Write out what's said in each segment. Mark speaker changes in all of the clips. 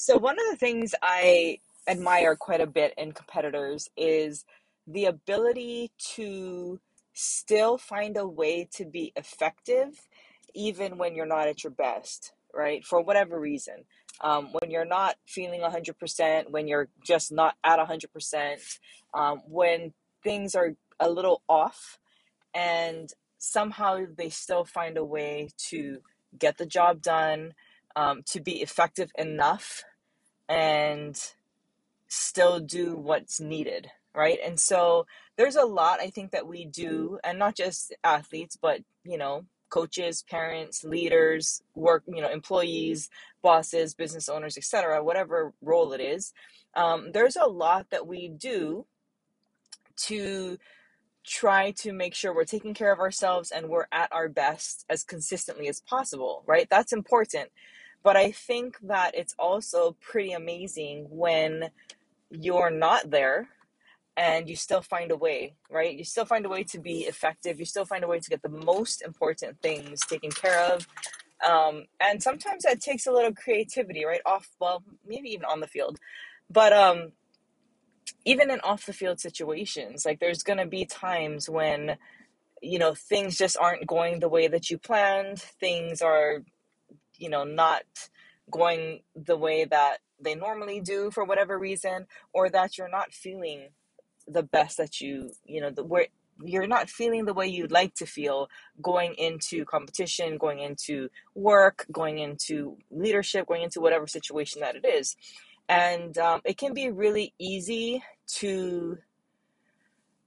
Speaker 1: So, one of the things I admire quite a bit in competitors is the ability to still find a way to be effective even when you're not at your best, right? For whatever reason. Um, when you're not feeling 100%, when you're just not at 100%, um, when things are a little off, and somehow they still find a way to get the job done, um, to be effective enough and still do what's needed, right? And so there's a lot I think that we do, and not just athletes, but you know, coaches, parents, leaders, work, you know, employees, bosses, business owners, etc., whatever role it is. Um, there's a lot that we do to try to make sure we're taking care of ourselves and we're at our best as consistently as possible, right? That's important. But I think that it's also pretty amazing when you're not there and you still find a way, right? You still find a way to be effective. You still find a way to get the most important things taken care of. Um, and sometimes that takes a little creativity, right? Off, well, maybe even on the field. But um, even in off the field situations, like there's going to be times when, you know, things just aren't going the way that you planned. Things are you know, not going the way that they normally do for whatever reason, or that you're not feeling the best that you, you know, the where you're not feeling the way you'd like to feel going into competition, going into work, going into leadership, going into whatever situation that it is. And um, it can be really easy to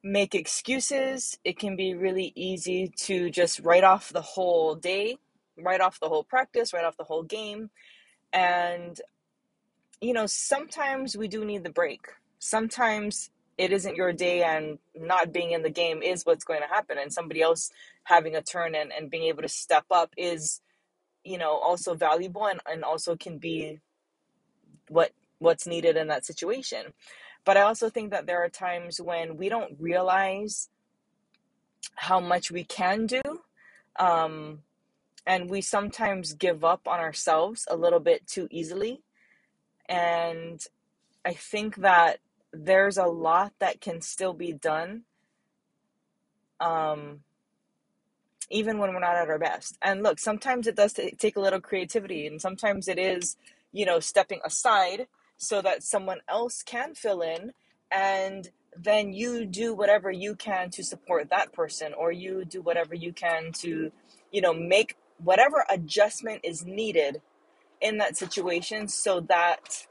Speaker 1: make excuses. It can be really easy to just write off the whole day right off the whole practice, right off the whole game. And, you know, sometimes we do need the break. Sometimes it isn't your day and not being in the game is what's going to happen. And somebody else having a turn and, and being able to step up is, you know, also valuable and, and also can be what what's needed in that situation. But I also think that there are times when we don't realize how much we can do. Um, and we sometimes give up on ourselves a little bit too easily. And i think that there's a lot that can still be done um, even when we're not at our best. And look sometimes it does t- take a little creativity and sometimes it is you know stepping aside so that someone else can fill in and then you do whatever you can to support that person or you do whatever you can to you know make whatever adjustment is needed in that situation so that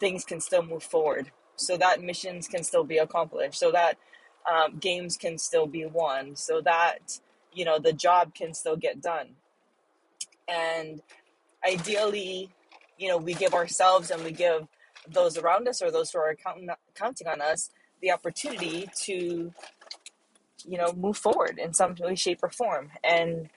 Speaker 1: things can still move forward, so that missions can still be accomplished, so that um, games can still be won, so that you know the job can still get done. And ideally, you know, we give ourselves and we give those around us or those who are counting, counting on us the opportunity to, you know, move forward in some way, shape, or form. And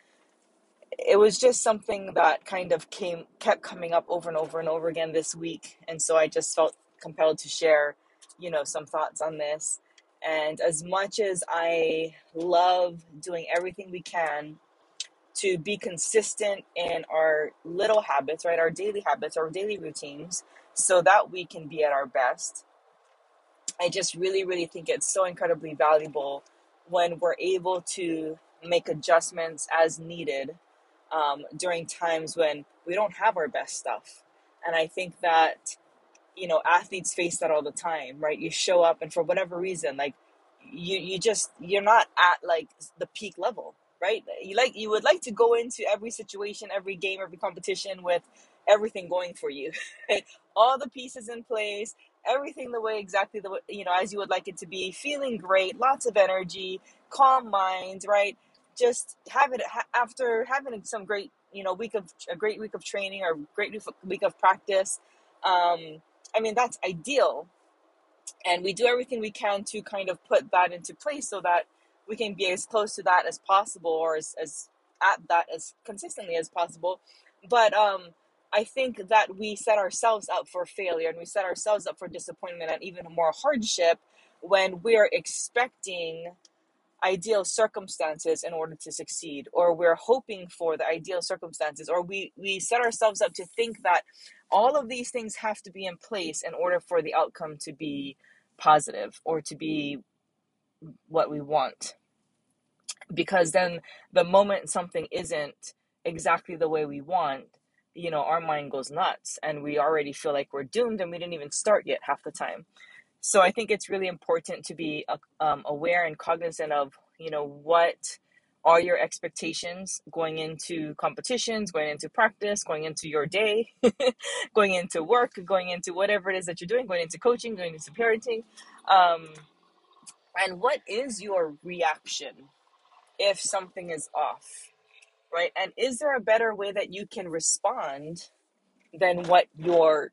Speaker 1: it was just something that kind of came kept coming up over and over and over again this week. And so i just felt compelled to share you know some thoughts on this. And as much as i love doing everything we can to be consistent in our little habits right our daily habits our daily routines so that we can be at our best i just really really think it's so incredibly valuable when we're able to make adjustments as needed um, during times when we don't have our best stuff. And I think that, you know, athletes face that all the time, right? You show up and for whatever reason, like you, you just, you're not at like the peak level, right? You like, you would like to go into every situation, every game, every competition with everything going for you, all the pieces in place, everything the way exactly the way, you know, as you would like it to be, feeling great, lots of energy, calm mind, right? Just have it after having some great you know week of a great week of training or great week of practice um, i mean that's ideal. And we do everything we can to kind of put that into place so that we can be as close to that as possible or as, as at that as consistently as possible. But um, i think that we set ourselves up for failure and we set ourselves up for disappointment and even more hardship when we're expecting ideal circumstances in order to succeed or we're hoping for the ideal circumstances or we we set ourselves up to think that all of these things have to be in place in order for the outcome to be positive or to be what we want. Because then the moment something isn't exactly the way we want you know our mind goes nuts and we already feel like we're doomed and we didn't even start yet half the time so I think it's really important to be uh, um, aware and cognizant of, you know, what are your expectations going into competitions, going into practice, going into your day, going into work, going into whatever it is that you're doing, going into coaching, going into parenting. Um, and what is your reaction if something is off, right? And is there a better way that you can respond than what your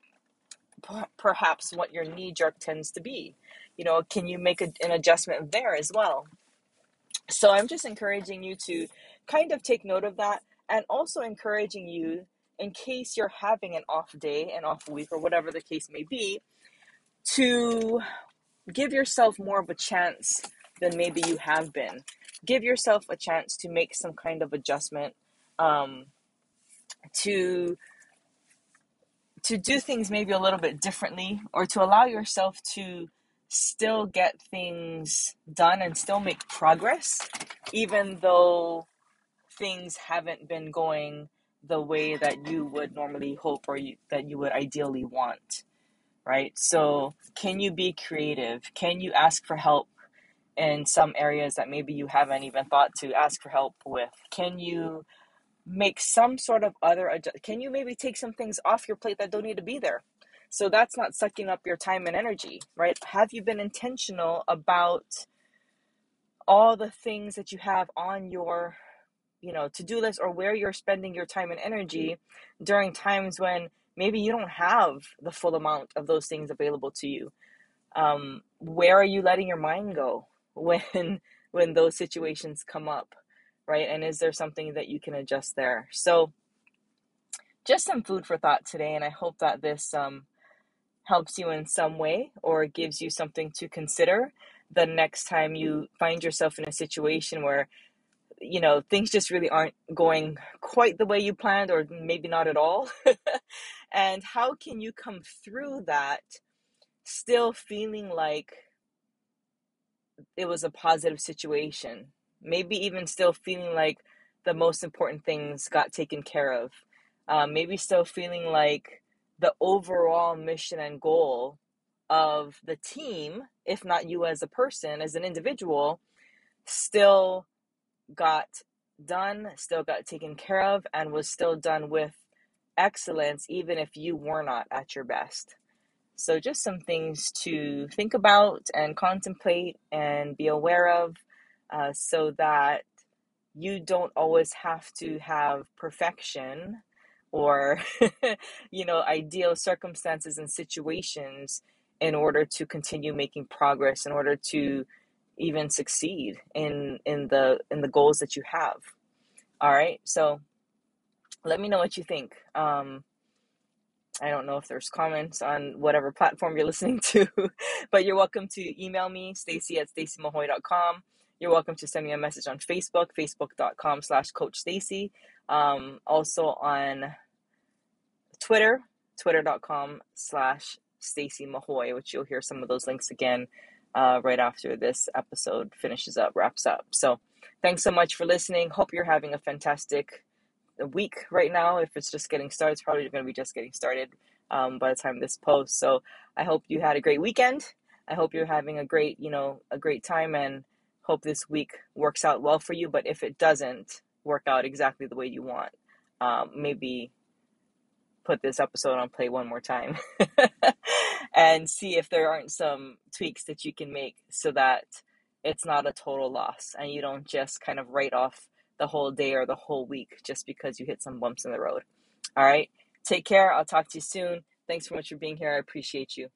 Speaker 1: perhaps what your knee jerk tends to be. You know, can you make a, an adjustment there as well? So I'm just encouraging you to kind of take note of that and also encouraging you in case you're having an off day, an off week, or whatever the case may be, to give yourself more of a chance than maybe you have been. Give yourself a chance to make some kind of adjustment, um, to to do things maybe a little bit differently or to allow yourself to still get things done and still make progress even though things haven't been going the way that you would normally hope or you, that you would ideally want right? So can you be creative? Can you ask for help in some areas that maybe you haven't even thought to ask for help with? Can you make some sort of other adjust. Can you maybe take some things off your plate that don't need to be there? So that's not sucking up your time and energy, right? Have you been intentional about all the things that you have on your, you know, to-do list or where you're spending your time and energy during times when maybe you don't have the full amount of those things available to you? Um, where are you letting your mind go when when those situations come up? Right? And is there something that you can adjust there? So, just some food for thought today, and I hope that this um, helps you in some way or gives you something to consider the next time you find yourself in a situation where you know things just really aren't going quite the way you planned or maybe not at all and how can you come through that still feeling like it was a positive situation maybe even still feeling like the most important things got taken care of. Um, maybe still feeling like the overall mission and goal of the team, if not you as a person, as an individual, still got done, still got taken care of, and was still done with excellence, even if you were not at your best. So, just some things to think about and contemplate and be aware of uh, so that you don't always have to have perfection or you know ideal circumstances and situations in order to continue making progress in order to even succeed in in the in the goals that you have. All right? So let me know what you think. Um I don't know if there's comments on whatever platform you're listening to, but you're welcome to email me, stacie at staciemahoe.com. You're welcome to send me a message on Facebook, facebook.com slash Coach Stacie. Um, also on Twitter, twitter.com slash Stacie Mahoe, which you'll hear some of those links again uh, right after this episode finishes up, wraps up. So thanks so much for listening. Hope you're having a fantastic week right now. If it's just getting started, it's probably going to be just getting started um, by the time this posts. So I hope you had a great weekend. I hope you're having a great, you know, a great time and hope this week works out well for you. But if it doesn't work out exactly the way you want, um, maybe put this episode on play one more time and see if there aren't some tweaks that you can make so that it's not a total loss and you don't just kind of write off the whole day or the whole week just because you hit some bumps in the road. All right. Take care. I'll talk to you soon. Thanks so much for being here. I appreciate you.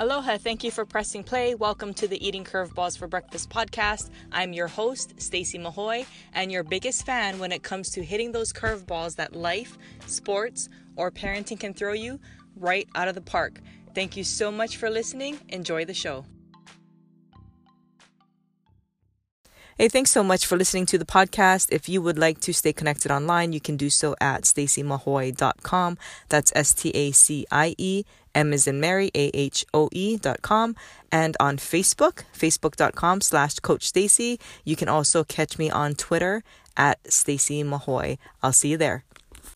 Speaker 1: Aloha, thank you for pressing play. Welcome to the Eating Curveballs for Breakfast podcast. I'm your host, Stacie Mahoe, and your biggest fan when it comes to hitting those curveballs that life, sports, or parenting can throw you right out of the park. Thank you so much for listening. Enjoy the show. Hey, thanks so much for listening to the podcast. If you would like to stay connected online, you can do so at staciemahoe.com. That's S T A C I E M is in Mary, A H O E dot com. And on Facebook, facebook.com slash Coach Stacie. You can also catch me on Twitter at Stacie Mahoe. I'll see you there.